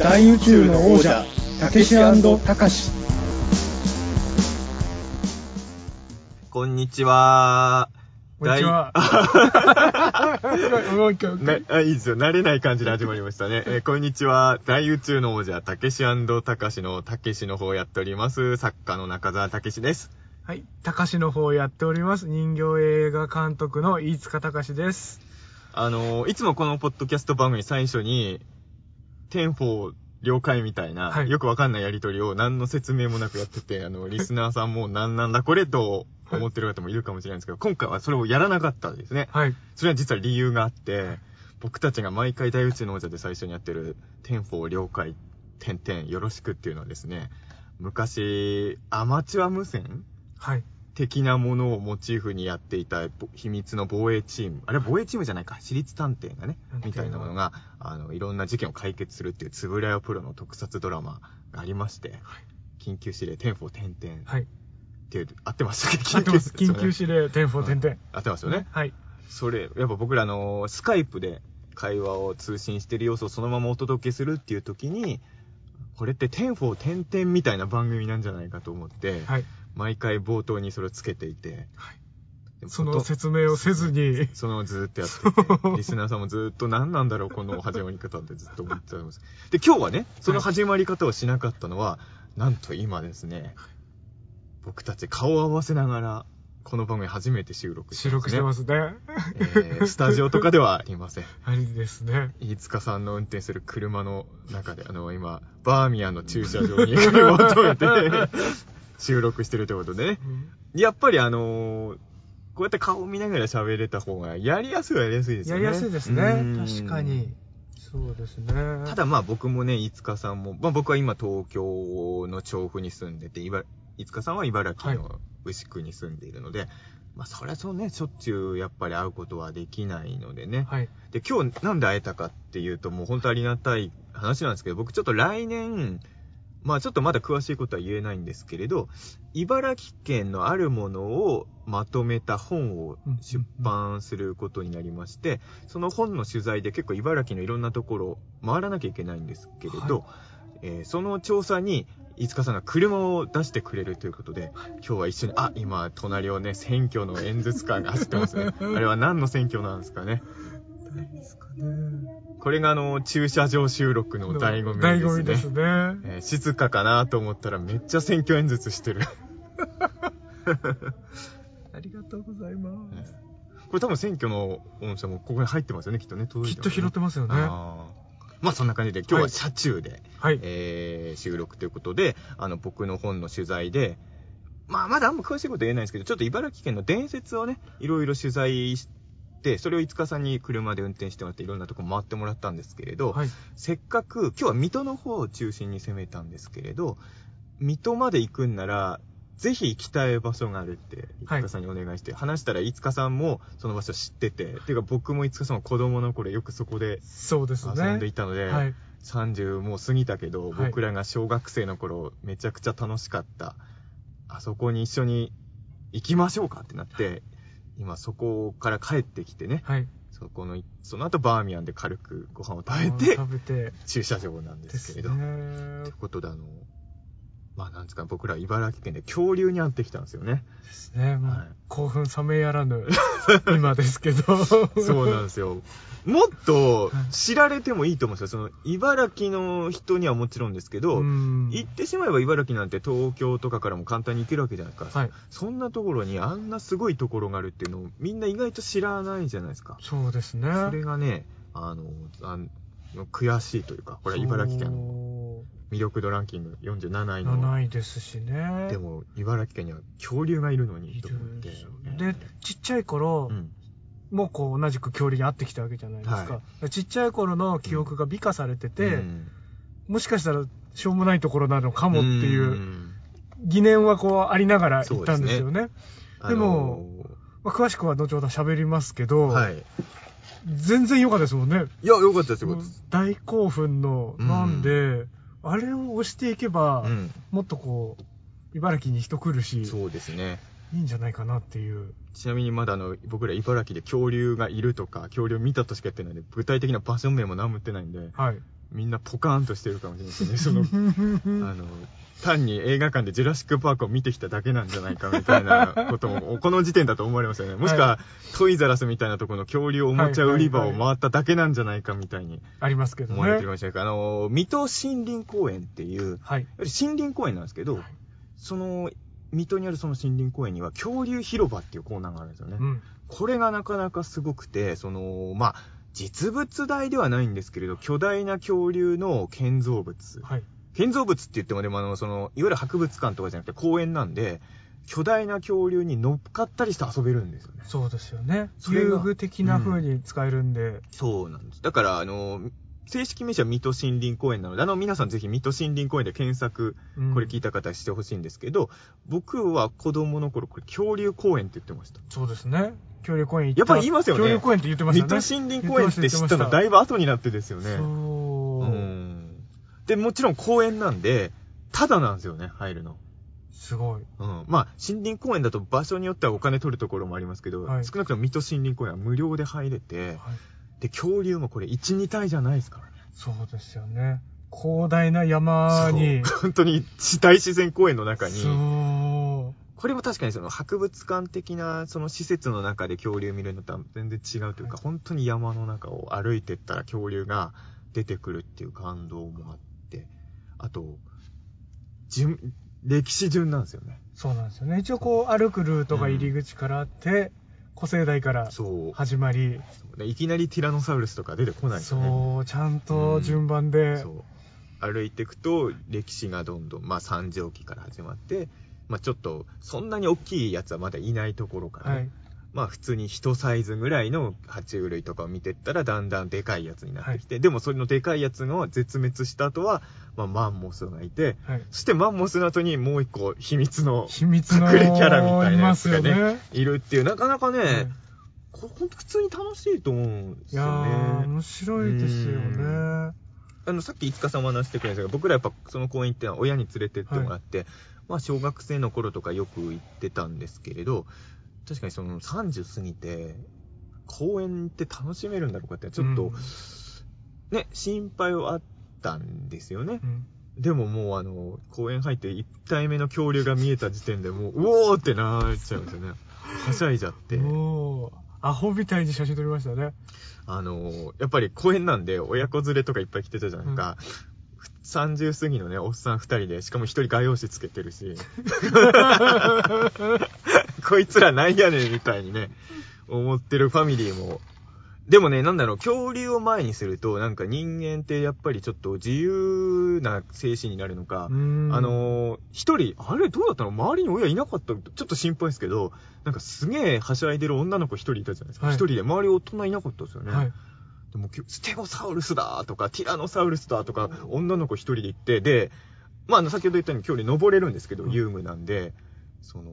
大宇宙の王者たけしたかしこんにちは。こんにちは。もう一回、もう一回なあいいですよ。慣れない感じで始まりましたね。えーこんにちは。大宇宙の王者、たけしたかしのたけしの方をやっております。作家の中澤たけしです。はい。高しの方やっております。人形映画監督の飯塚隆です。あのーいつもこのポッドキャスト番組最初に、テンフォー了解みたいな、はいよくわかんないやりとりを何の説明もなくやってて、あの、リスナーさんも何なんだこれと思ってる方もいるかもしれないんですけど、今回はそれをやらなかったんですね。はい。それは実は理由があって、僕たちが毎回大宇宙の王者で最初にやってる、テンフォー了解、テンテンよろしくっていうのはですね、昔、アマチュア無線はい。的なものをモチーフにやっていたぼ秘密の防衛チーム。あれは防衛チームじゃないか。私立探偵がね、みたいなものが、あの、いろんな事件を解決するっていうつぶらやプロの特撮ドラマがありまして、緊急指令、テンフォーテンテンっはい。ていう、合ってましたっけ合ってます。緊急指指令、テンフォーテンテン。合ってますよね。はい。それ、やっぱ僕らあの、スカイプで会話を通信してる様子をそのままお届けするっていう時に、これってテンフォーテンテンみたいな番組なんじゃないかと思って、はい。毎回冒頭にそれをつけていて、でもその説明をせずに、そのずーっとやってて、リスナーさんもずーっと何なんだろう、この始まり方ってずっと思ってたんです。で、今日はね、その始まり方をしなかったのは、なんと今ですね、僕たち顔を合わせながら、この番組初めて収録して収録してます。ね。えースタジオとかではありません。ありですね。飯塚さんの運転する車の中で、あの、今、バーミヤンの駐車場に車を止めて、収録してるということでね。やっぱりあのーこうやって顔を見ながら喋れた方が、やりやすいはやりやすいですよね。やりやすいですねうん。確かに。そうですね。ただまあ僕もね、飯塚さんも、まあ僕は今東京の調布に住んでて、茨飯塚さんは茨城の牛久に住んでいるので、まあそれはそうね、しょっちゅうやっぱり会うことはできないのでね。はい。で、今日なんで会えたかっていうと、もう本当ありがたい話なんですけど、僕ちょっと来年、まあちょっとまだ詳しいことは言えないんですけれど、茨城県のあるものをまとめた本を出版することになりまして、その本の取材で結構茨城のいろんなところを回らなきゃいけないんですけれど、えーその調査に、飯塚さんが車を出してくれるということで、今日は一緒に、あ、今、隣をね、選挙の演説官が走ってますね。あれは何の選挙なんですかね。何ですかね。これがあの、駐車場収録の醍醐味ですね。醍醐味ですね。えー静かかなと思ったらめっちゃ選挙演説してる。ありがとうございます。これ多分選挙の音声もここに入ってますよね、きっとね。届いてきっと拾ってますよね。まあそんな感じで、今日は車中で、い。えー収録ということで、あの、僕の本の取材で、まあまだあんま詳しいこと言えないんですけど、ちょっと茨城県の伝説をね、いろいろ取材して、それを5日さんに車で運転してもらっていろんなとこ回ってもらったんですけれど、はい。せっかく、今日は水戸の方を中心に攻めたんですけれど、水戸まで行くんなら、ぜひ行きたい場所があるって、はいいつかさんにお願いして、話したら、いつかさんもその場所知ってて、ていうか僕もいつかさんも子供の頃よくそこで。遊んでいたので、はい。30もう過ぎたけど、はい僕らが小学生の頃、めちゃくちゃ楽しかった。あそこに一緒に行きましょうかってなって、今そこから帰ってきてね、はい。そこの、その後バーミヤンで軽くご飯を食べて、食べて。駐車場なんでですすけれど。といねう。ことで、あの、まあなんですか、僕ら茨城県で恐竜に会ってきたんですよね。ですね。もうはい興奮冷めやらぬ 今ですけど。そうなんですよ。もっとはい知られてもいいと思うんですよ。その、茨城の人にはもちろんですけど、うん行ってしまえば茨城なんて東京とかからも簡単に行けるわけじゃないですか。はい。そんなところにあんなすごいところがあるっていうのをみんな意外と知らないじゃないですか。そうですね。それがね、あの、あの悔しいというか、これは茨城県のの。魅力度ランキング47位の7位ですしね。でも、茨城県には恐竜がいるのに、と思ってんでちっちゃい頃、うん。もうこう同じく恐竜に会ってきたわけじゃないですか。ちっちゃい頃の記憶が美化されてて、うんもしかしたらしょうもないところなのかもっていううん疑念はこうありながら行ったんですよね。あのでもまあ、詳しくは後ほど喋りますけど、はい。全然良かったですもんね。いや、よかったですよ。大興奮の、うんなんで、あれを押していけば、うん。もっとこう、茨城に人来るし、そうですね。いいんじゃないかなっていう。ちなみにまだあの、僕ら茨城で恐竜がいるとか、恐竜見たとしか言ってないんで、具体的な場所名も何も言ってないんで、はい。みんなポカーンとしてるかもしれないですね。その、あの、単に映画館でジュラシックパークを見てきただけなんじゃないかみたいなことも、この時点だと思われますよね。もしくは、はトイザラスみたいなところの恐竜おもちゃ売り場を回っただけなんじゃないかみたいにありますけど思われてるかね。もしれないあの、水戸森林公園っていう、はい。森林公園なんですけど、その、水戸にあるその森林公園には恐竜広場っていうコーナーがあるんですよね。うん。これがなかなかすごくて、その、まあ、実物大ではないんですけれど、巨大な恐竜の建造物。はい。建造物って言ってもでもあの、その、いわゆる博物館とかじゃなくて公園なんで、巨大な恐竜に乗っかったりして遊べるんですよね。そうですよね。遊具的な風に使えるんで。そうなんです。だから、あの、正式名称は水戸森林公園なので、あの、皆さんぜひ水戸森林公園で検索、うんこれ聞いた方はしてほしいんですけど、僕は子供の頃、これ恐竜公園って言ってました。そうですね。恐竜公園やっぱり言いますよね恐竜公園って言ってましたね。水戸森林公園って知ったのいだいぶ後になってですよね。そう。うん。で、もちろん公園なんで、ただなんですよね、入るの。すごい。うん。まあ、森林公園だと場所によってはお金取るところもありますけど、はい少なくとも水戸森林公園は無料で入れて、はいで、恐竜もこれ1、2体じゃないですからね。そうですよね。広大な山に。本当に大自然公園の中に、そこれも確かにその博物館的なその施設の中で恐竜見るのとは全然違うというか、はい本当に山の中を歩いてったら恐竜が出てくるっていう感動もあって、あと、順、歴史順なんですよね。う。そうなんですよね。一応こう歩くルートが入り口からあって、古生代から。始まり、でいきなりティラノサウルスとか出てこないですよね。そう、ちゃんと順番で、そう。歩いていくと、歴史がどんどん、まあ三畳紀から始まって、まあちょっと、そんなに大きいやつはまだいないところからね、はい。まあ普通に一サイズぐらいの爬虫類とかを見てったらだんだんでかいやつになってきて、でもそれのでかいやつの絶滅した後は、まあマンモスがいて、はい。そしてマンモスの後にもう一個秘密の隠れキャラみたいなやつがいますよね、ね。いるっていう、なかなかね、はいこれほんと普通に楽しいと思うんですいやよー、ね。面白いですようね。あの、さっき五日さんも話してくれたんですけど、僕らやっぱその公園行ってのは親に連れてってもらって、まあ小学生の頃とかよく行ってたんですけれど、確かにその30過ぎて、公園って楽しめるんだろうかって、ちょっと、うんね、心配はあったんですよねう。んでももうあの、公園入って1体目の恐竜が見えた時点でもう、うおーってなっちゃうんですよね。はしゃいじゃって。おーアホみたいに写真撮りましたね。あのやっぱり公園なんで親子連れとかいっぱい来てたじゃないですか。30過ぎのね、おっさん2人で、しかも1人画用紙つけてるし、こいつらなんやねんみたいにね、思ってるファミリーも。でもね、なんだろう、恐竜を前にすると、なんか人間ってやっぱりちょっと自由な精神になるのか、うんあ、のー一人、あれどうだったの？周りに親いなかった？ちょっと心配ですけど、なんかすげえはしゃいでる女の子一人いたじゃないですか。はい一、人で周り大人いなかったですよね。はい。でも、きステゴサウルスだとか、ティラノサウルスだとか、女の子一人で行って、で、まああの、先ほど言ったように距離登れるんですけど、うん遊具なんで、その、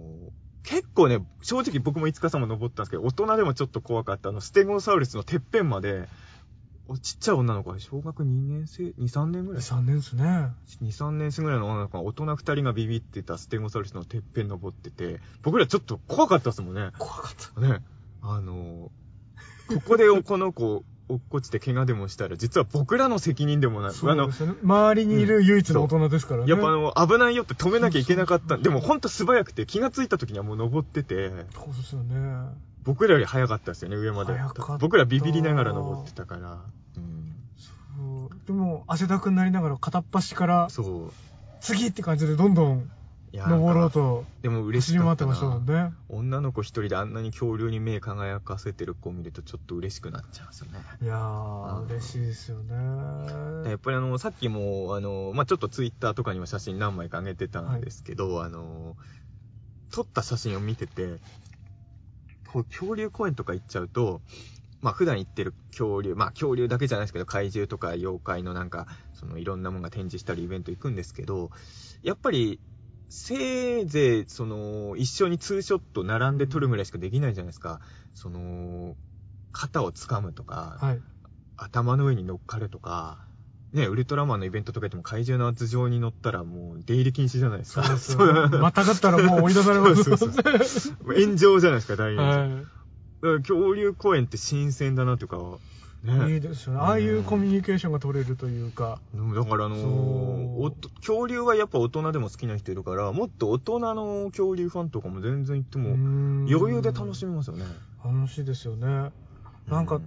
結構ね、正直僕も五日さんも登ったんですけど、大人でもちょっと怖かった、あの、ステゴサウルスのてっぺんまで、おちっちゃい女の子が小学2年生、2、3年ぐらい3年ですね。2、3年生ぐらいの女の子が大人2人がビビってたステゴサウルスのてっぺん登ってて、僕らちょっと怖かったですもんね。怖かった。ね。あのここでこの子、落っこちて怪我でもしたら、実は僕らの責任でもない。あの。周りにいる唯一の大人ですからね。やっぱあの、危ないよって止めなきゃいけなかった。でもほんと素早くて気がついた時にはもう登ってて、そうですよね。僕らより早かったですよね、上まで早かった。僕らビビりながら登ってたから。うん。そうでも、汗だくになりながら片っ端から、そう。次って感じでどんどん登ろうとでも嬉しかってた回っましたもな。んね。女の子一人であんなに恐竜に目輝かせてる子を見るとちょっと嬉しくなっちゃうんですよね。いやうんー、嬉しいですよね。やっぱりあの、さっきも、あの、まあ、ちょっとツイッターとかにも写真何枚か上げてたんですけど、あの、撮った写真を見てて、こう、恐竜公園とか行っちゃうと、まあ、普段行ってる恐竜、まあ、恐竜だけじゃないですけど、怪獣とか妖怪のなんか、そのいろんなものが展示したりイベント行くんですけど、やっぱり、せいぜい、その、一緒にツーショット並んで撮るぐらいしかできないじゃないですか。その、肩を掴むとか、はい。頭の上に乗っかるとか、ね、ウルトラマンのイベントとかでも怪獣の頭上に乗ったらもう出入り禁止じゃないですか。そうですよ。またがったらもう追い出されますもんそうそうね。炎上じゃないですか、大炎上。だはい。恐竜公園って新鮮だなというか、ねいいですよね。ああいうコミュニケーションが取れるというか。だからあのー恐竜はやっぱ大人でも好きな人いるから、もっと大人の恐竜ファンとかも全然行っても、余裕で楽しみ。めますよね。楽しいですよね。なんかう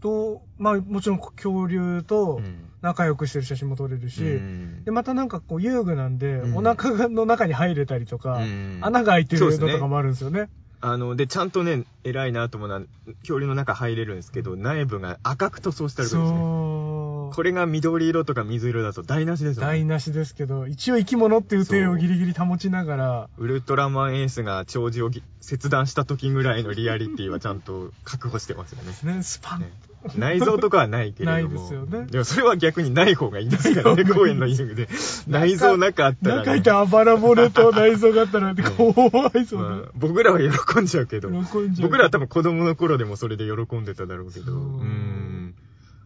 と、まあもちろん恐竜とうん仲良くしてる写真も撮れるし、うんで、またなんかこう遊具なんで、うんお腹の中に入れたりとか、うん穴が開いてるのとかもあるんですよね。あの、で、ちゃんとね、偉いなと思うのは、恐竜の中入れるんですけど、内部が赤く塗装してあるからですね。これが緑色とか水色だと台無しですよね。台無しですけど、一応生き物っていう手をギリギリ保ちながら、ウルトラマンエースが長寿をぎ切断した時ぐらいのリアリティはちゃんと確保してますよね。ね、スパン。ね内臓とかはないけれども。ないですよねでもそれは逆にない方がいいんですからね、公園の遊具で。内臓中あったら、ね。中いてあばら骨と内臓があったら、怖いそうまあ僕らは喜んじゃうけど。で。喜んじゃう。僕らは多分子供の頃でもそれで喜んでただろうけど。そううん。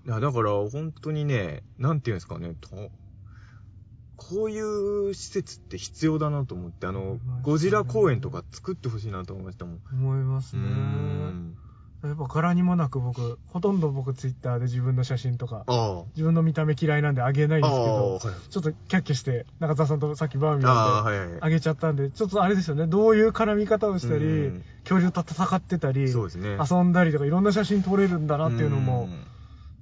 いや、だから本当にね、なんていうんですかね、とこういう施設って必要だなと思って、あの、ゴジラ公園とか作ってほしいなと思いましたもん。思いますうね。ん。やっぱ柄にもなく僕、ほとんど僕ツイッターで自分の写真とか、あ自分の見た目嫌いなんであげないんですけど、あ、はい。ちょっとキャッキャして、中澤さんとさっきバーミヤンではいはい。あげちゃったんで、ちょっとあれですよね、どういう絡み方をしたりうん、恐竜と戦ってたり、そうですね。遊んだりとかいろんな写真撮れるんだなっていうのも、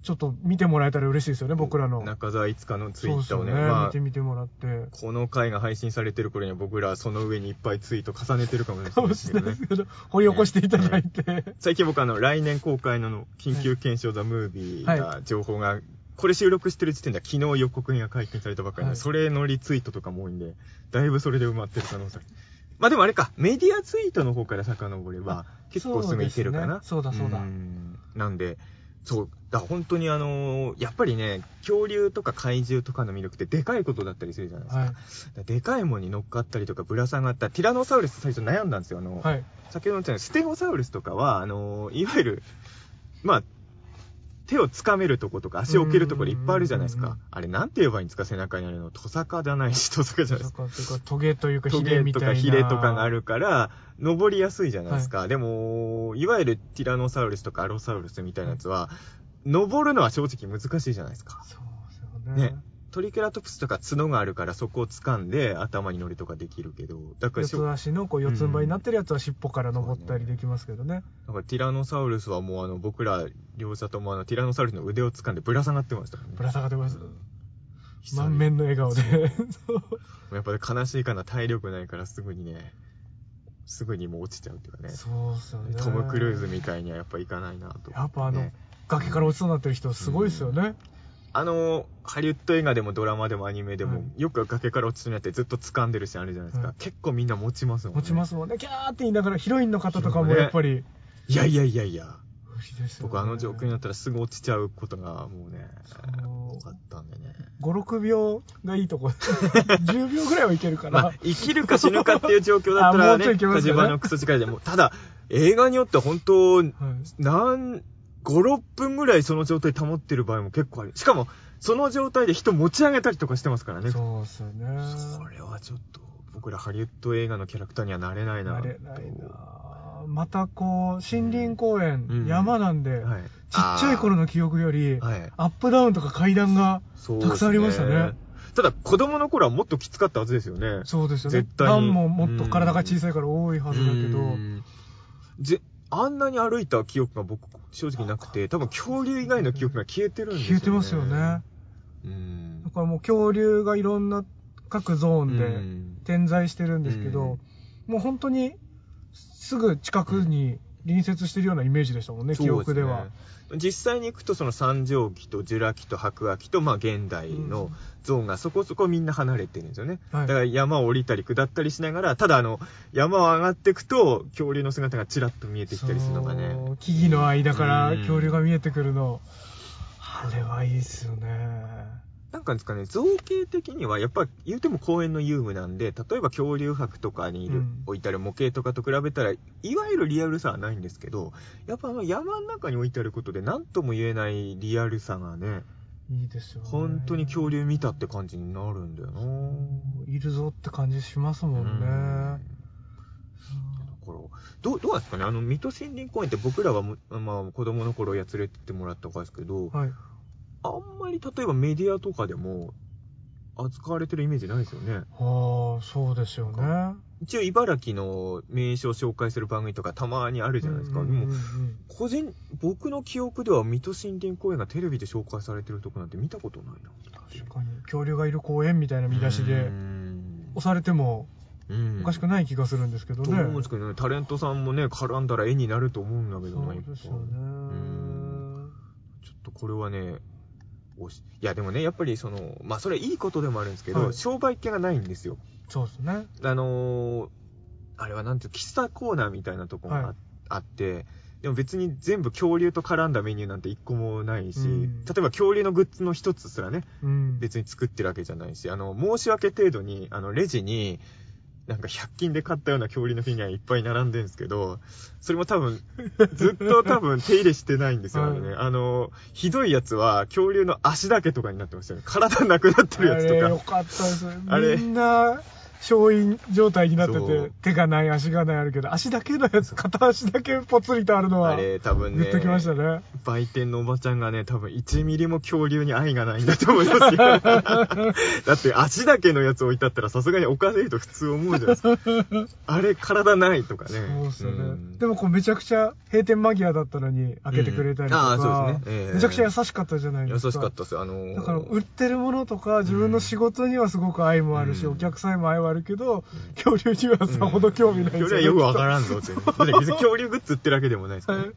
ちょっと見てもらえたら嬉しいですよね、僕らの。中澤いつかのツイッターをね、そうそうまあ見て、みてもらって。この回が配信されてる頃には僕らその上にいっぱいツイート重ねてるかもしれないですけどね 掘り起こしていただいて。最近僕あの、来年公開の緊急検証ザ・ムービーが情報が、これ収録してる時点では昨日予告編が解禁されたばっかりで、はいそれのリツイートとかも多いんで、だいぶそれで埋まってる可能性。まあでもあれか、メディアツイートの方から遡れば、結構すぐいけるかな。そうねそうだそうだんなんで、そう、だから本当にあのーやっぱりね、恐竜とか怪獣とかの魅力ってでかいことだったりするじゃないですか。はい。だからでかいもんに乗っかったりとかぶら下がったティラノサウルス最初悩んだんですよ。あの、はい。先ほど言ったようにステゴサウルスとかは、あのいわゆる、まあ、手を掴めるとことか足を置けるところいっぱいあるじゃないですか。あれなんて言えばいいんですか？背中にあるの？トサカじゃないし、トサカじゃないですか。というか、トゲというか、トヒレゲとかみたいな。ヒレとかがあるから、登りやすいじゃないですか。でも、いわゆるティラノサウルスとかアロサウルスみたいなやつは、登るのは正直難しいじゃないですか。そうですよね。ねトリケラトプスとか角があるからそこを掴んで頭に乗るとかできるけど、だから四つ足のこう四つん這いになってるやつは尻尾から登ったりできますけどね。なんかティラノサウルスはもうあの僕ら両者ともあのティラノサウルスの腕を掴んでぶら下がってましたもんね。ぶら下がってます。満面の笑顔で。やっぱり悲しいかな体力ないからすぐにねすぐにもう落ちちゃうっていうかね。そうっすよね。トム・クルーズみたいにはやっぱいかないなと。やっぱあのね、崖から落ちそうになってる人すごいですよね。あのハリウッド映画でもドラマでもアニメでも、はいよく崖から落ちそうになってずっと掴んでるシーンあるじゃないですか、はい結構みんな持ちますもんね。持ちますもんね。キャーって言いながら、ヒロインの方とかもやっぱり、いやいやいや。いや僕あの状況になったらすぐ落ちちゃうことがもうね多かったんでね。5、6秒がいいとこ。10秒ぐらいはいけるから。まあ、生きるか死ぬかっていう状況だったら あもうちょいね、いけますよね。のクソ力でも、ただ、映画によっては本当、はい。なん、5、6分ぐらいその状態保ってる場合も結構ある。しかも、その状態で人持ち上げたりとかしてますからね。そうっすよね。それはちょっと、僕らハリウッド映画のキャラクターにはなれないななと。れないなまたこう、森林公園、うん山なんで、はい。ちっちゃい頃の記憶より、はい。アップダウンとか階段が、たくさんありましたね。ただ、子供の頃はもっときつかったはずですよね。そうですよね絶。対に段ももっと体が小さいから多いはずだけど、うんぜあんなに歩いた記憶が僕、正直なくて、多分恐竜以外の記憶が消えてるんですよ、ね。消えてますよね。うんだ。からもう恐竜がいろんな各ゾーンうでん点在してるんですけど、もう本当にすぐ近くに隣接してるようなイメージでしたもんね、記憶では。実際に行くとその三畳紀とジュラ紀と白亜紀とまあ現代のゾーンがそこそこみんな離れてるんですよね。はいだから山を降りたり下ったりしながら、ただあの山を上がっていくと恐竜の姿がちらっと見えてきたりするのがね。木々の間からうん恐竜が見えてくるの。あれはいいっすよね。なんかですかね、造形的にはやっぱ言うても公園の遊具なんで、例えば恐竜博とかにいる、うん置いてある模型とかと比べたら、いわゆるリアルさはないんですけど、やっぱあの山の中に置いてあることで何とも言えないリアルさがね、いいですよね。本当に恐竜見たって感じになるんだよないるぞって感じしますもんね。うんから、どう、どうなんですかねあの、水戸森林公園って僕らはも、まあ、子供の頃や連れてってもらったからですけど、はい。あんまり例えばメディアとかでも扱われてるイメージないですよね。ああ、そうですよね。一応茨城の名所を紹介する番組とかたまにあるじゃないですか。でも、個人、僕の記憶では水戸森林公園がテレビで紹介されてるとこなんて見たことないな。確かに。恐竜がいる公園みたいな見出しうでん押されてもうんおかしくない気がするんですけどね。と思うんですけどね、タレントさんもね、絡んだら絵になると思うんだけどそな、うですよね。んちょっとこれはね、おしいやでもね、やっぱりその、まあそれはいいことでもあるんですけど、はい商売系がないんですよ。そうですね。あのーあれはなんていう喫茶コーナーみたいなとこがあ,、はいあって、でも別に全部恐竜と絡んだメニューなんて一個もないし、うん例えば恐竜のグッズの一つすらね、うん。別に作ってるわけじゃないし、あの、申し訳程度に、あの、レジに、なんか100均で買ったような恐竜のフィギュアいっぱい並んでるんですけど、それも多分、ずっと多分手入れしてないんですよ、ね。はいあの、ひどいやつは恐竜の足だけとかになってましたよね。体なくなってるやつとか。あれよかったです。あれみんな、松陰状態になってて手がない、足がないあるけど、足だけのやつ、片足だけぽつりとあるのは、あれ多分ねグッときましたね。売店のおばちゃんがね、多分1ミリも恐竜に愛がないんだと思いますよ。だって足だけのやつ置いてあったらさすがにおかしいと普通思うじゃないですか。あれ体ないとかね。そうっすよね。んでもこうめちゃくちゃ閉店間際だったのに開けてくれたりとか、うんああそうですねええめちゃくちゃ優しかったじゃない優ですか。しかったですよ。あのーだから売ってるものとか自分の仕事にはすごく愛もあるし、うんお客さんにも愛はあるけど、恐竜にはさほど興味ないんです恐竜はよくわからん。んぞって。だって別に恐竜グッズ売ってるわけでもないですからねはい。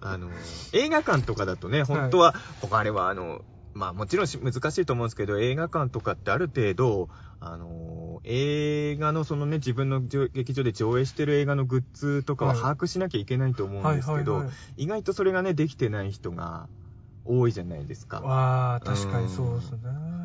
あのー、映画館とかだとね、本当は、僕あれはあの、まあもちろんし難しいと思うんですけど、映画館とかってある程度、あのー、映画のそのね、自分の上劇場で上映してる映画のグッズとかははい把握しなきゃいけないと思うんはいですけど。意外とそれがね、できてない人が多いじゃないですか。わあ、確かにそうですね。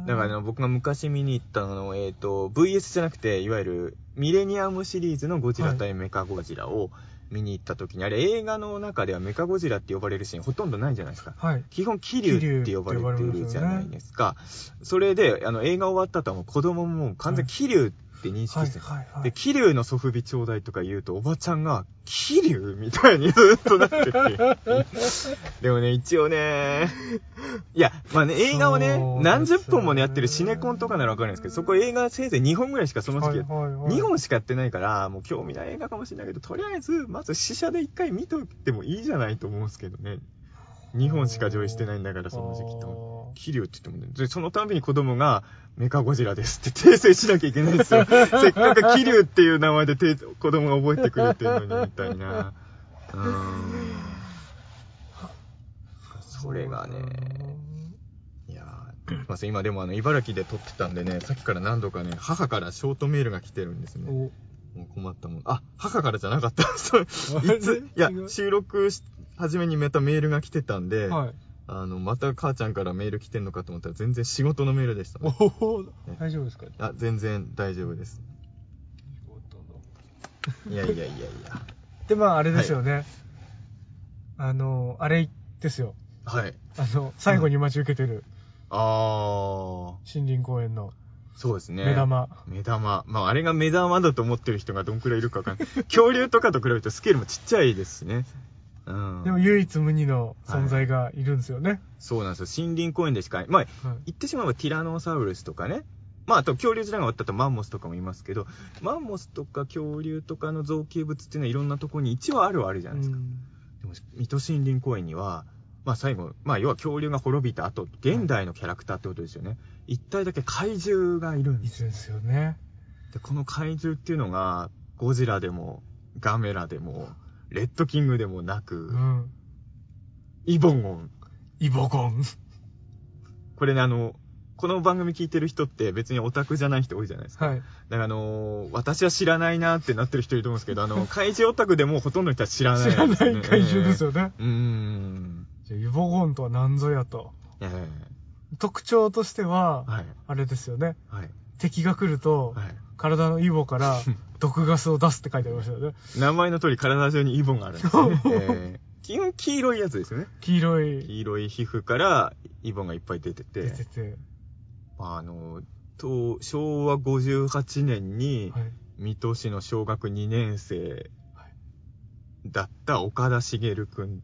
だからあの僕が昔見に行ったのえっ、と、VS じゃなくて、いわゆるミレニアムシリーズのゴジラ対メカゴジラを見に行った時に、あれ映画の中ではメカゴジラって呼ばれるシーンほとんどないじゃないですか。はい。基本、気流って呼ばれてるじゃないですか。それで、あの、映画終わった後はもう子供も完全に気流って認識はいしてる。はいはい。で、気流のソフビちょうだいとか言うと、おばちゃんが、気流みたいにずっとなってて。でもね、一応ね、いや、まあね、映画をねね何十本もね、やってるシネコンとかならわかるんですけど、そこ映画せいぜい2本ぐらいしかその時、はいはいはい2本しかやってないから、もう興味ない映画かもしれないけど、とりあえず、まず試写で1回見といてもいいじゃないと思うんですけどね。2本しか上映してないんだから、その時期と。キリュウって言ってもね、で、そのたびに子供が、メカゴジラですって訂正しなきゃいけないんですよ。せっかくキリュウっていう名前でて子供が覚えてくれてるのに、みたいな。うーん。それがね、いやー、まあ、今でもあの、茨城で撮ってたんでね、さっきから何度かね、母からショートメールが来てるんですね。おもう困ったもん。あ、母からじゃなかった。そういつ、いや収録し、初めにまたメールが来てたんで、はい。あの、また母ちゃんからメール来てんのかと思ったら全然仕事のメールでした、ね。おお大丈夫ですか？あ、全然大丈夫です。いやいやいやいや。で、まあ、あれですよね。あの、あれですよ。はい。あの、最後に待ち受けてるあー、森林公園のそうですね。目玉。目玉。まあ、あれが目玉だと思ってる人がどんくらいいるかわかんない。恐竜とかと比べるとスケールもちっちゃいですしね。うん。でも唯一無二の存在がいるんですよね。そうなんですよ。森林公園でしか、まあ、はい言ってしまえばティラノサウルスとかね。まあ、あと恐竜時代が終わったとマンモスとかもいますけど、マンモスとか恐竜とかの造形物っていうのはいろんなところに一応あるはあるじゃないですか。うんでも、水戸森林公園には、まあ最後、まあ要は恐竜が滅びた後、現代のキャラクターってことですよね。一体だけ怪獣がいるんですよ。いるんですよね。で、この怪獣っていうのが、ゴジラでも、ガメラでも、レッドキングでもなくう、ん。イボゴン。イボゴン。これね、あの、この番組聞いてる人って別にオタクじゃない人多いじゃないですか。はい。だからあのー私は知らないなってなってる人いると思うんですけど、あの、怪獣オタクでもほとんどの人は知らない、知らない怪獣ですよ。よね。うーん。じゃあイボゴンとは何ぞやと。え特徴としてはえ、はい。あれですよね。はい。敵が来ると、はい。体のイボから 毒ガスを出すって書いてありましたよね。名前の通り体中にイボンがあるんですね。ええ基本黄色いやつですよね。黄色い、黄色い皮膚からイボンがいっぱい出てて、出てて。まあ、あの、と、昭和58年に、はい。水戸市の小学2年生だった岡田茂くん。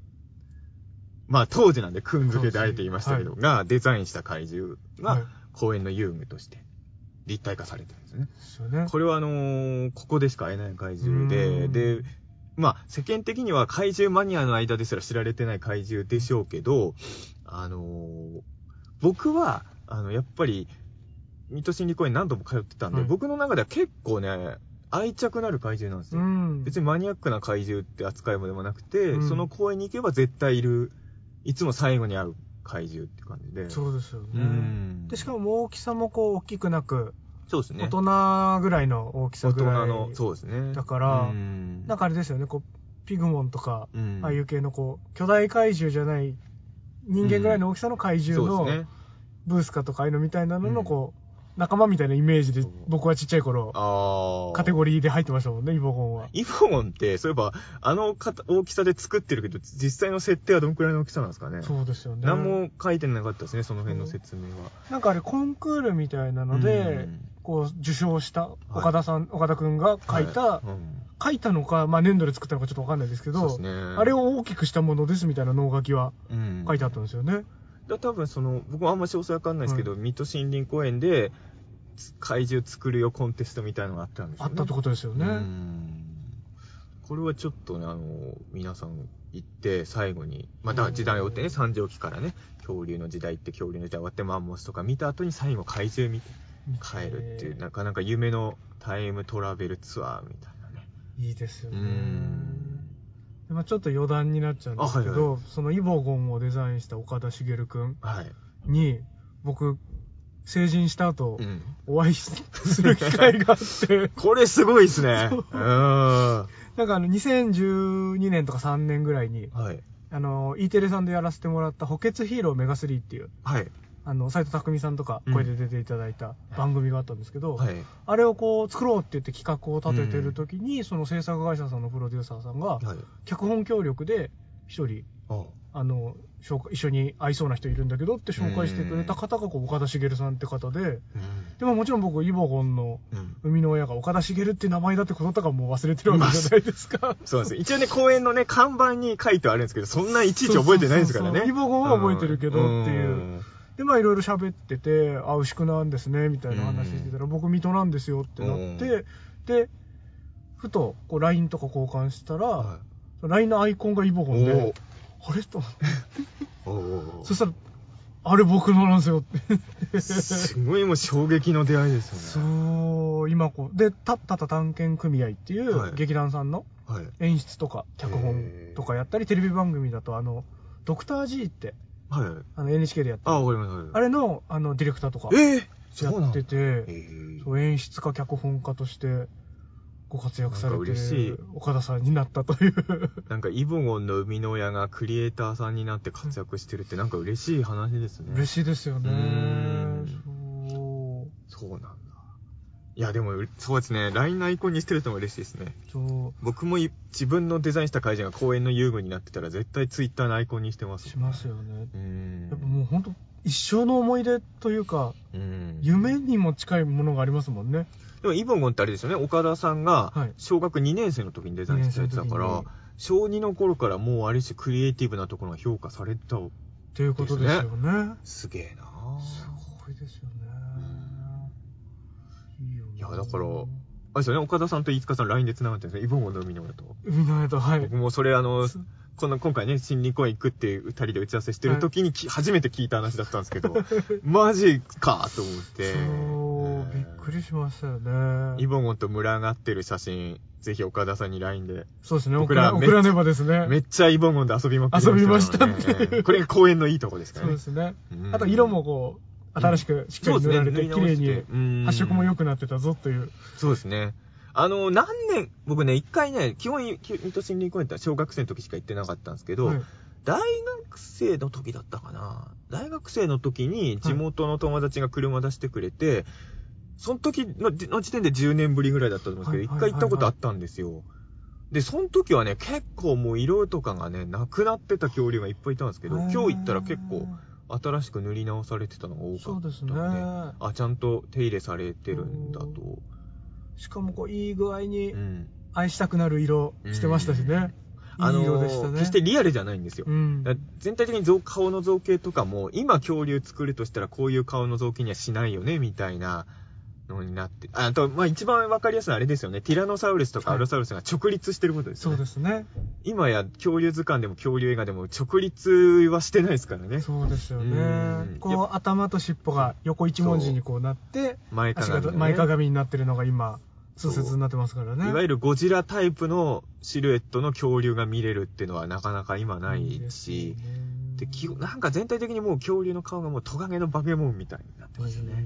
まあ当時なんでくん付けであえて言いましたけど、がデザインした怪獣はいが公園の遊具として立体化されてるんですよね。ね。これはあのーここでしか会えない怪獣うで、んで、まあ世間的には怪獣マニアの間ですら知られてない怪獣でしょうけど、あのー僕は、あの、やっぱり、水戸心理公園何度も通ってたんで、はい僕の中では結構ね、愛着のある怪獣なんですよ。うん。別にマニアックな怪獣って扱いもでもなくて、うんその公園に行けば絶対いる、いつも最後に会う怪獣って感じで。そうですよね。うんで、しかも大きさもこう大きくなく、そうですね。大人ぐらいの大きさ大ぐらい。人の、そうですね。だからうんなんかあれですよね、こう、ピグモンとか、うんああいう系のこう、巨大怪獣じゃない、人間ぐらいの大きさの怪獣の。ブースカとかああいうのみたいなのうんのこう、仲間みたいなイメージで僕はちっちゃい頃。カテゴリーで入ってましたもんね、イボゴンは。イボゴンって、そういえば、あの大きさで作ってるけど、実際の設定はどんくらいの大きさなんですかね？そうですよね。何も書いてなかったですね、その辺の説明は。なんかあれコンクールみたいなので、こう受賞した岡田さん、岡田くんが書いた、はいうん書いたのか、まあ粘土で作ったのかちょっとわかんないですけど、ね。あれを大きくしたものですみたいな脳書きはうん書いてあったんですよね。だ多分その、僕もあんま詳細わかんないですけど、水戸森林公園で、つ怪獣作るよコンテストみたいのがあったんですよね。あったってことですよね。うんこれはちょっとね、あの、皆さん行って、最後に、また時代を追ってね、三畳紀からね、恐竜の時代って恐竜の時代終わってマンモスとか見た後に最後怪獣見て帰るっていう、なかなか夢のタイムトラベルツアーみたいなね。いいですよね。まあちょっと余談になっちゃうんですけど、あはいはそのイボゴンをデザインした岡田茂くんはい。に、僕、成人した後、うん。お会いする機会があって、これすごいですね。そううん。はなんかあの、2012年とか3年ぐらいに、い。あの、E テレさんでやらせてもらった補欠ヒーローメガ3っていう、はい。あの、斎藤匠さんとかうん声で出ていただいた番組があったんですけど、はい。あれをこう作ろうって言って企画を立ててる時に、その制作会社さんのプロデューサーさんが、はい。脚本協力で一人、ああの、紹介一緒に合いそうな人いるんだけどって紹介してくれた方がこう岡田茂さんって方で、うん。でももちろん僕、イボゴンのうん。生みの親が岡田茂って名前だってこととかもう忘れてるわけじゃないですか。そうですよ。一応ね、公園のね、看板に書いてはあるんですけど、そんないちいち覚えてないですからね。イボゴンは覚えてるけどっていううん。で、まあいろいろ喋ってて、あ、牛久なんですね、みたいな話してたら、僕、水戸なんですよってなって、で、ふと、こう、LINE とか交換したら、は LINE のアイコンがイボゴンいで、あれ？と思って、そしたら、あれ僕のなんですよって。ーすごいもう衝撃の出会いですよね。そう、今こう、で、たったた探検組合っていはい。う劇団さんのはい。演出とか脚本とかやったり、テレビ番組だと、あの、ドクター G って、はい。あの NHK でやってあ、るわかります。あれの、あの、ディレクターとかええそうなんだ。やってて、えーそう演出家、脚本家としてご活躍されなんかて嬉しいる岡田さんになったという。なんか、イボゴンの生みの親がクリエイターさんになって活躍してるって、なんか嬉しい話ですね。嬉しいですよねうん。そう。そうなんだ。いや、でも、うそうですね。LINE のアイコンにしてるとも嬉しいですね。そう。僕もい自分のデザインした会社が公園の遊具になってたら、絶対 Twitter のアイコンにしてます。しますよね。うーんやっぱもう本当一生の思い出というか、うん。夢にも近いものがありますもんね。でも、イボゴンってあれですよね。岡田さんがはい、小学2年生の時にデザインしたやつだから、2年生の時小2の頃からもうあれしクリエイティブなところが評価された。っていうことですよね。すげえなすごいですよね。いいよねいや、だから、あれですよね、岡田さんと飯塚さん LINE で繋がってるんですね。イボゴンの海の親と。海の間、はい僕。もそれあのす、この今回ね、新日公園行くって二人で打ち合わせしてる時にき、初めて聞いた話だったんですけど、マジかと思って。そう、びっくりしましたよね。イボゴンと群がってる写真、ぜひ岡田さんに LINE で。そうですね、僕ら送らねばですね。めっちゃイボゴンで遊びまくり遊びましたねっていうこれが公園のいいとこですからね。そうですね。うんあと色もこう、新しくしっかり塗られて、綺麗にに発色も良く。くなってたぞという。そうですね。あの、何年、僕ね、一回ね、基本、水戸森林公園って小学生の時しか行ってなかったんですけど、はい大学生の時だったかな大学生の時に地元の友達が車出してくれて、その時のの時点で10年ぶりぐらいだったと思うんですけど、一、はいはい回行ったことあったんですよ。で、その時はね、結構もう色とかがね、なくなってた恐竜がいっぱいいたんですけど、今日行ったら結構新しく塗り直されてたのが多かったそうんですね。あ、ちゃんと手入れされてるんだと。しかもこう、いい具合にうん。愛したくなる色してましたしね。あのいい色でしたね決してリアルじゃないんですよ。うん。全体的に造顔の造形とかも、今恐竜作るとしたらこういう顔の造形にはしないよね、みたいなのになって。ああと、まあ一番わかりやすいのはあれですよね。ティラノサウルスとかアロサウルスが直立してることですよね。そうですね。今や恐竜図鑑でも恐竜映画でも直立はしてないですからね。そうですようねん。こう、頭と尻尾が横一文字にこうなって、足前かがみ、ね、が前かがみになってるのが今、通説になってますからね。いわゆるゴジラタイプのシルエットの恐竜が見れるっていうのはなかなか今ないし、で、きなんか全体的にもう恐竜の顔がもうトカゲのバケモンみたいになってますよね。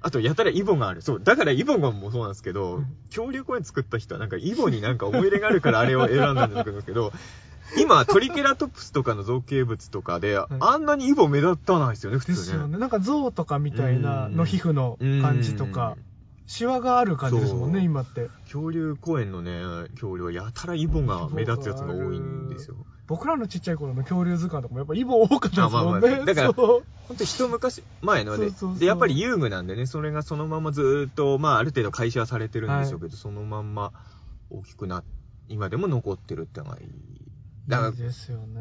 あと、やたらイボがある。そう。だからイボがもそうなんですけど、うん恐竜公園作った人はなんかイボになんか思い入れがあるからあれを選んだんだけど、今、トリケラトプスとかの造形物とかで、あんなにイボ目立たないですよね、普通ね。ですよね。なんか象とかみたいなの皮膚の感じとか、シワがある感じですもんね、今って。恐竜公園のね、恐竜はやたらイボが目立つやつが多いんですよ。僕らのちっちゃい頃の恐竜図鑑とかもやっぱイボ多かったですもんあまあまね。あだからそうほんと一昔前のねそうそうそうで、やっぱり遊具なんでね、それがそのままずーっと、まあある程度回収はされてるんでしょうけど、そのまんま大きくな、今でも残ってるってのがいい。だからいいですよね。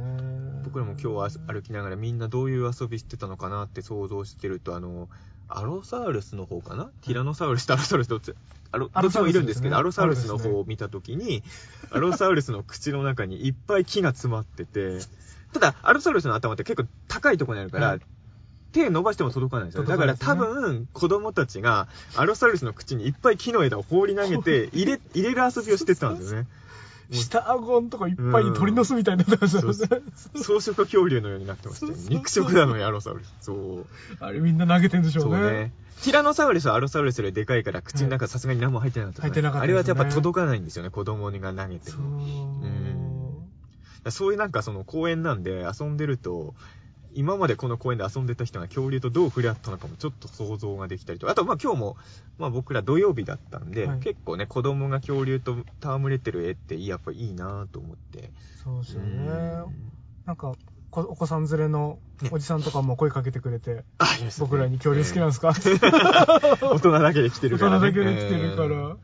僕らも今日歩きながらみんなどういう遊びしてたのかなって想像してると、あの、アロサウルスの方かな？ティラノサウルスとアロサウルスどっち？アロどっちもいるんですけど、アロサウルスの方を見たときに、アロサウルスの口の中にいっぱい木が詰まってて、ただ、アロサウルスの頭って結構高いところにあるから、はい。手伸ばしても届かないんですよ。だから多分、子供たちが、アロサウルスの口にいっぱい木の枝を放り投げて、入れ、入れる遊びをしてたんですよね。下顎とかいっぱい鳥の巣みたいになってますよね。草食恐竜のようになってましたよそうそうそう肉食なのにアロサウルス。そう。あれみんな投げてんでしょね。そううね。ティラノサウルスはアロサウルスよりでかいから、口の中さすがに何も入ってなかった、入ってなかったあれはやっぱ届かないんですよね、子供が投げてそう。も。そういうなんかその公園なんで遊んでると、今までこの公園で遊んでた人が恐竜とどう触れ合ったのかもちょっと想像ができたりと。あとまあ今日も、まあ僕ら土曜日だったんで、はい結構ね、子供が恐竜と戯れてる絵ってやっぱいいなと思って。そうですよねうん。なんか、こお子さん連れのおじさんとかも声かけてくれて、ね僕らに恐竜好きなんですか？って。大人だけで来てるから、ね。大人だけで来てるかうんら。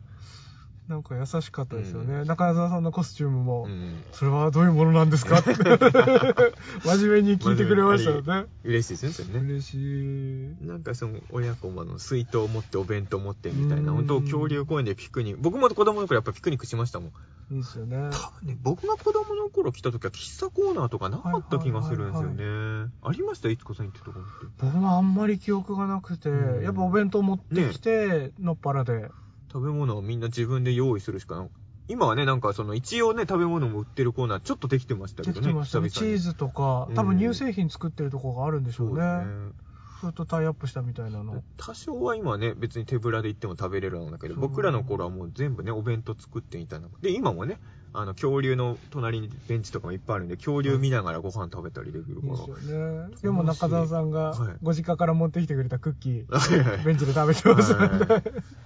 なんか優しかったですよね。中澤さんのコスチュームも、うんそれはどういうものなんですか？って。真面目に聞いてくれましたよね。嬉しいですね。嬉しい。なんかその親子もあの水筒を持ってお弁当持ってみたいな、うん本当恐竜公園でピクニック。僕も子供の頃やっぱピクニックしましたもん。いいですよね。多分ね、僕が子供の頃来た時は喫茶コーナーとかなかった気がするんですよね。ありました？いつこさん行ってところって。僕もあんまり記憶がなくて、うんやっぱお弁当持ってきて、のっぱらで。食べ物をみんな自分で用意するしかな今はね、なんかその一応ね、食べ物も売ってるコーナーちょっとできてましたけでどね。きてましたね。チ久々にーズとか、多分乳製品作ってるとこがあるんでしょそううね。それとタイアップしたみたいなの。多少は今ね、別に手ぶらで行っても食べれるんだけど、そう僕らの頃はもう全部ね、お弁当作ってみたいな。で、今もね、あの、恐竜の隣にベンチとかもいっぱいあるんで、恐竜見ながらご飯食べたりできるから。いいですよね。でも中澤さんがはいご実家から持ってきてくれたクッキー、はいはいベンチで食べてますよね。はい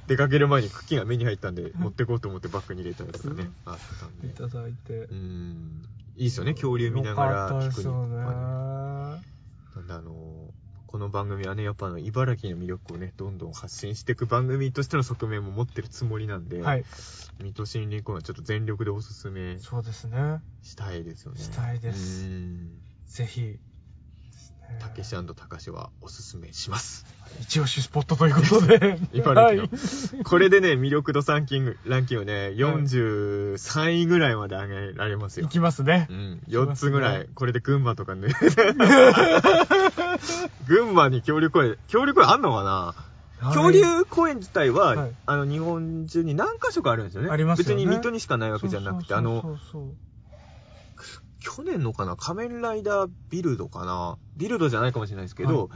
出かける前にクッキーが目に入ったんで、持ってこうと思ってバッグに入れたりとかね、あったんで。いただいてう。ん。いいですよね、恐竜見ながらったピクニッ。クね。なんであのこの番組はね、やっぱあの、茨城の魅力をね、どんどん発信していく番組としての側面も持ってるつもりなんで、はい。水戸森林公園はちょっと全力でおすすめそうですね。したいですよね。したいですうん。ぜひ。たけしたかしはおすすめします。一押しスポットということで。茨城のはい。これでね、魅力度ランキング、ランキングをね、43位ぐらいまで上げられますよ行。きますねう。ん。きますね4つぐらい。これで群馬とかね。群馬に恐竜公園、恐竜公園あんのかな？恐竜公園自体は、はいあの、日本中に何箇所かあるんですよね。ありますよね別に水戸にしかないわけじゃなくて、あの、そうそうそう去年のかな？仮面ライダービルドかな？ビルドじゃないかもしれないですけど、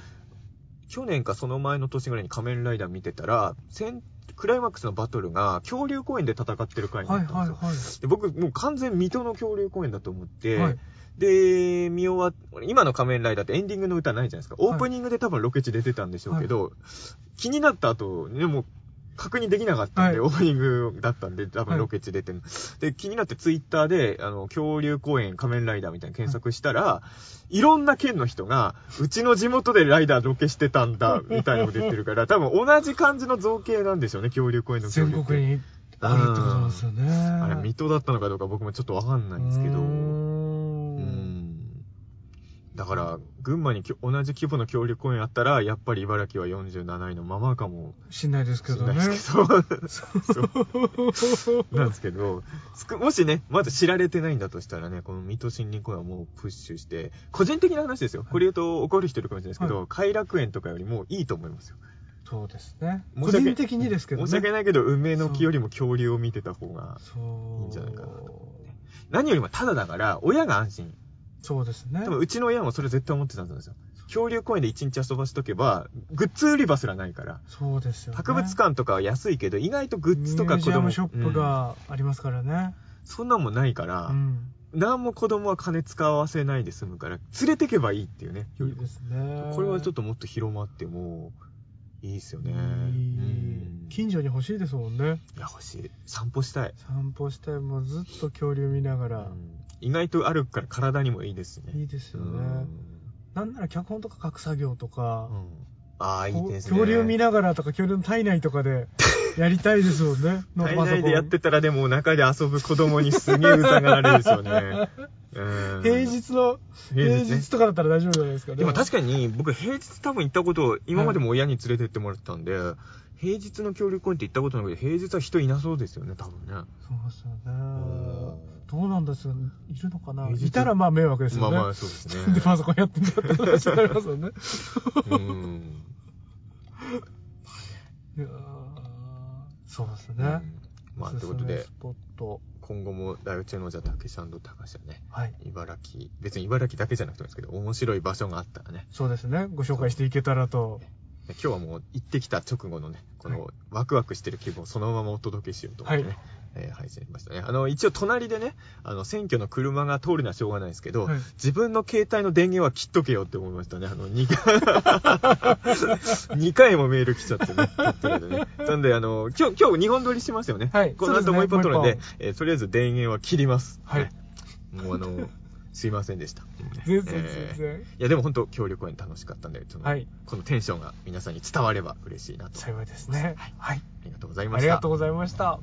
去年かその前の年ぐらいに仮面ライダー見てたら、戦クライマックスのバトルが恐竜公園で戦ってる回にはないったんですよ。はいはい。で僕、もう完全水戸の恐竜公園だと思って、はいで、見終わっ今の仮面ライダーってエンディングの歌ないじゃないですか。オープニングで多分ロケ地出てたんでしょうけど、気になった後、ね、もう確認できなかったんで、はいオープニングだったんで、多分ロケ地出てる、で、気になってツイッターで、あの、恐竜公園仮面ライダーみたいな検索したら、いろんな県の人が、うちの地元でライダーロケしてたんだ、みたいなこと言ってるから、多分同じ感じの造形なんでしょうね、恐竜公園の恐竜って。全国にあるってことなんですよね。あれ、水戸だったのかどうか僕もちょっとわかんないんですけど。だから、群馬に同じ規模の協力公園あったら、やっぱり茨城は47位のままかもしんないですけどね。しれないですけど。そう なんですけど、もしね、まだ知られてないんだとしたらね、この水戸森林公園はもうプッシュして、個人的な話ですよ。これ言うと怒る人いるかもしれないですけど、偕楽園とかよりもいいと思いますよ。そうですね。個人的にですけどね。申し訳ないけど、梅の木よりも恐竜を見てた方が、そう。いいんじゃないかなと何よりもただだから、親が安心。そうですね。でもうちの親もそれ絶対思ってたんですよ。恐竜公園で一日遊ばしとけば、グッズ売り場すらないから。そうですよね。博物館とかは安いけど、意外とグッズとか子供ミュージアムショップうんがありますからね。そんなんもないから、うん。何も子供は金使わせないで済むから、連れてけばいいっていうね。いいですね。これはちょっともっと広まってもいいですよね。うん近所に欲しいですもんね。いや、欲しい。散歩したい。散歩したい。もうずっと恐竜見ながら。うん意外と歩くから体にもいいですしね。いいですようんね。なんなら脚本とか書く作業とか、うんああ、いいですね。恐竜見ながらとか恐竜の体内とかで やりたいですもんね。体内でやってたらでも中で遊ぶ子供にすげえ疑われるでしょうね。うん平日の、平平日ね日とかだったら大丈夫じゃないですか。でも確かかに僕平日多分行ったこと、今までも親に連れてってもらったんで、平日の恐竜公園って行ったことなくて、平日は人いなそうですよね、多分ね。そうですようんね。どうなんですよ。いるのかないたらまあ迷惑ですよね。まあまあそうですね。でパソコンやってんだって話になりますよね。うん。いやーそうですうんね。まあ、ということでス、ポット。今後も大宇宙のじゃたけし高橋はね、はい。茨城、別に茨城だけじゃなくてもいいですけど、面白い場所があったらね、そうですね。ご紹介していけたらと。今日はもう行ってきた直後のね、このワクワクしてる気分をそのままお届けしようと思ってね、はいえー配信しましたね。あの、一応隣でね、あの、選挙の車が通るのはしょうがないですけど、はい自分の携帯の電源は切っとけよって思いましたね。あの、2回、2回もメール来ちゃってね、ね。なんで、あの、今日、今日2本撮りしますよね。はいこの後もう一本撮るんで、ですえーとりあえず電源は切ります。はいねもうあの、すいませんでした。全然えー全然。いや、でも本当、協力公演楽しかったんで、そのはいこのテンションが皆さんに伝われば嬉しいなと。幸いですね。はい。ありがとうございました。ありがとうございました。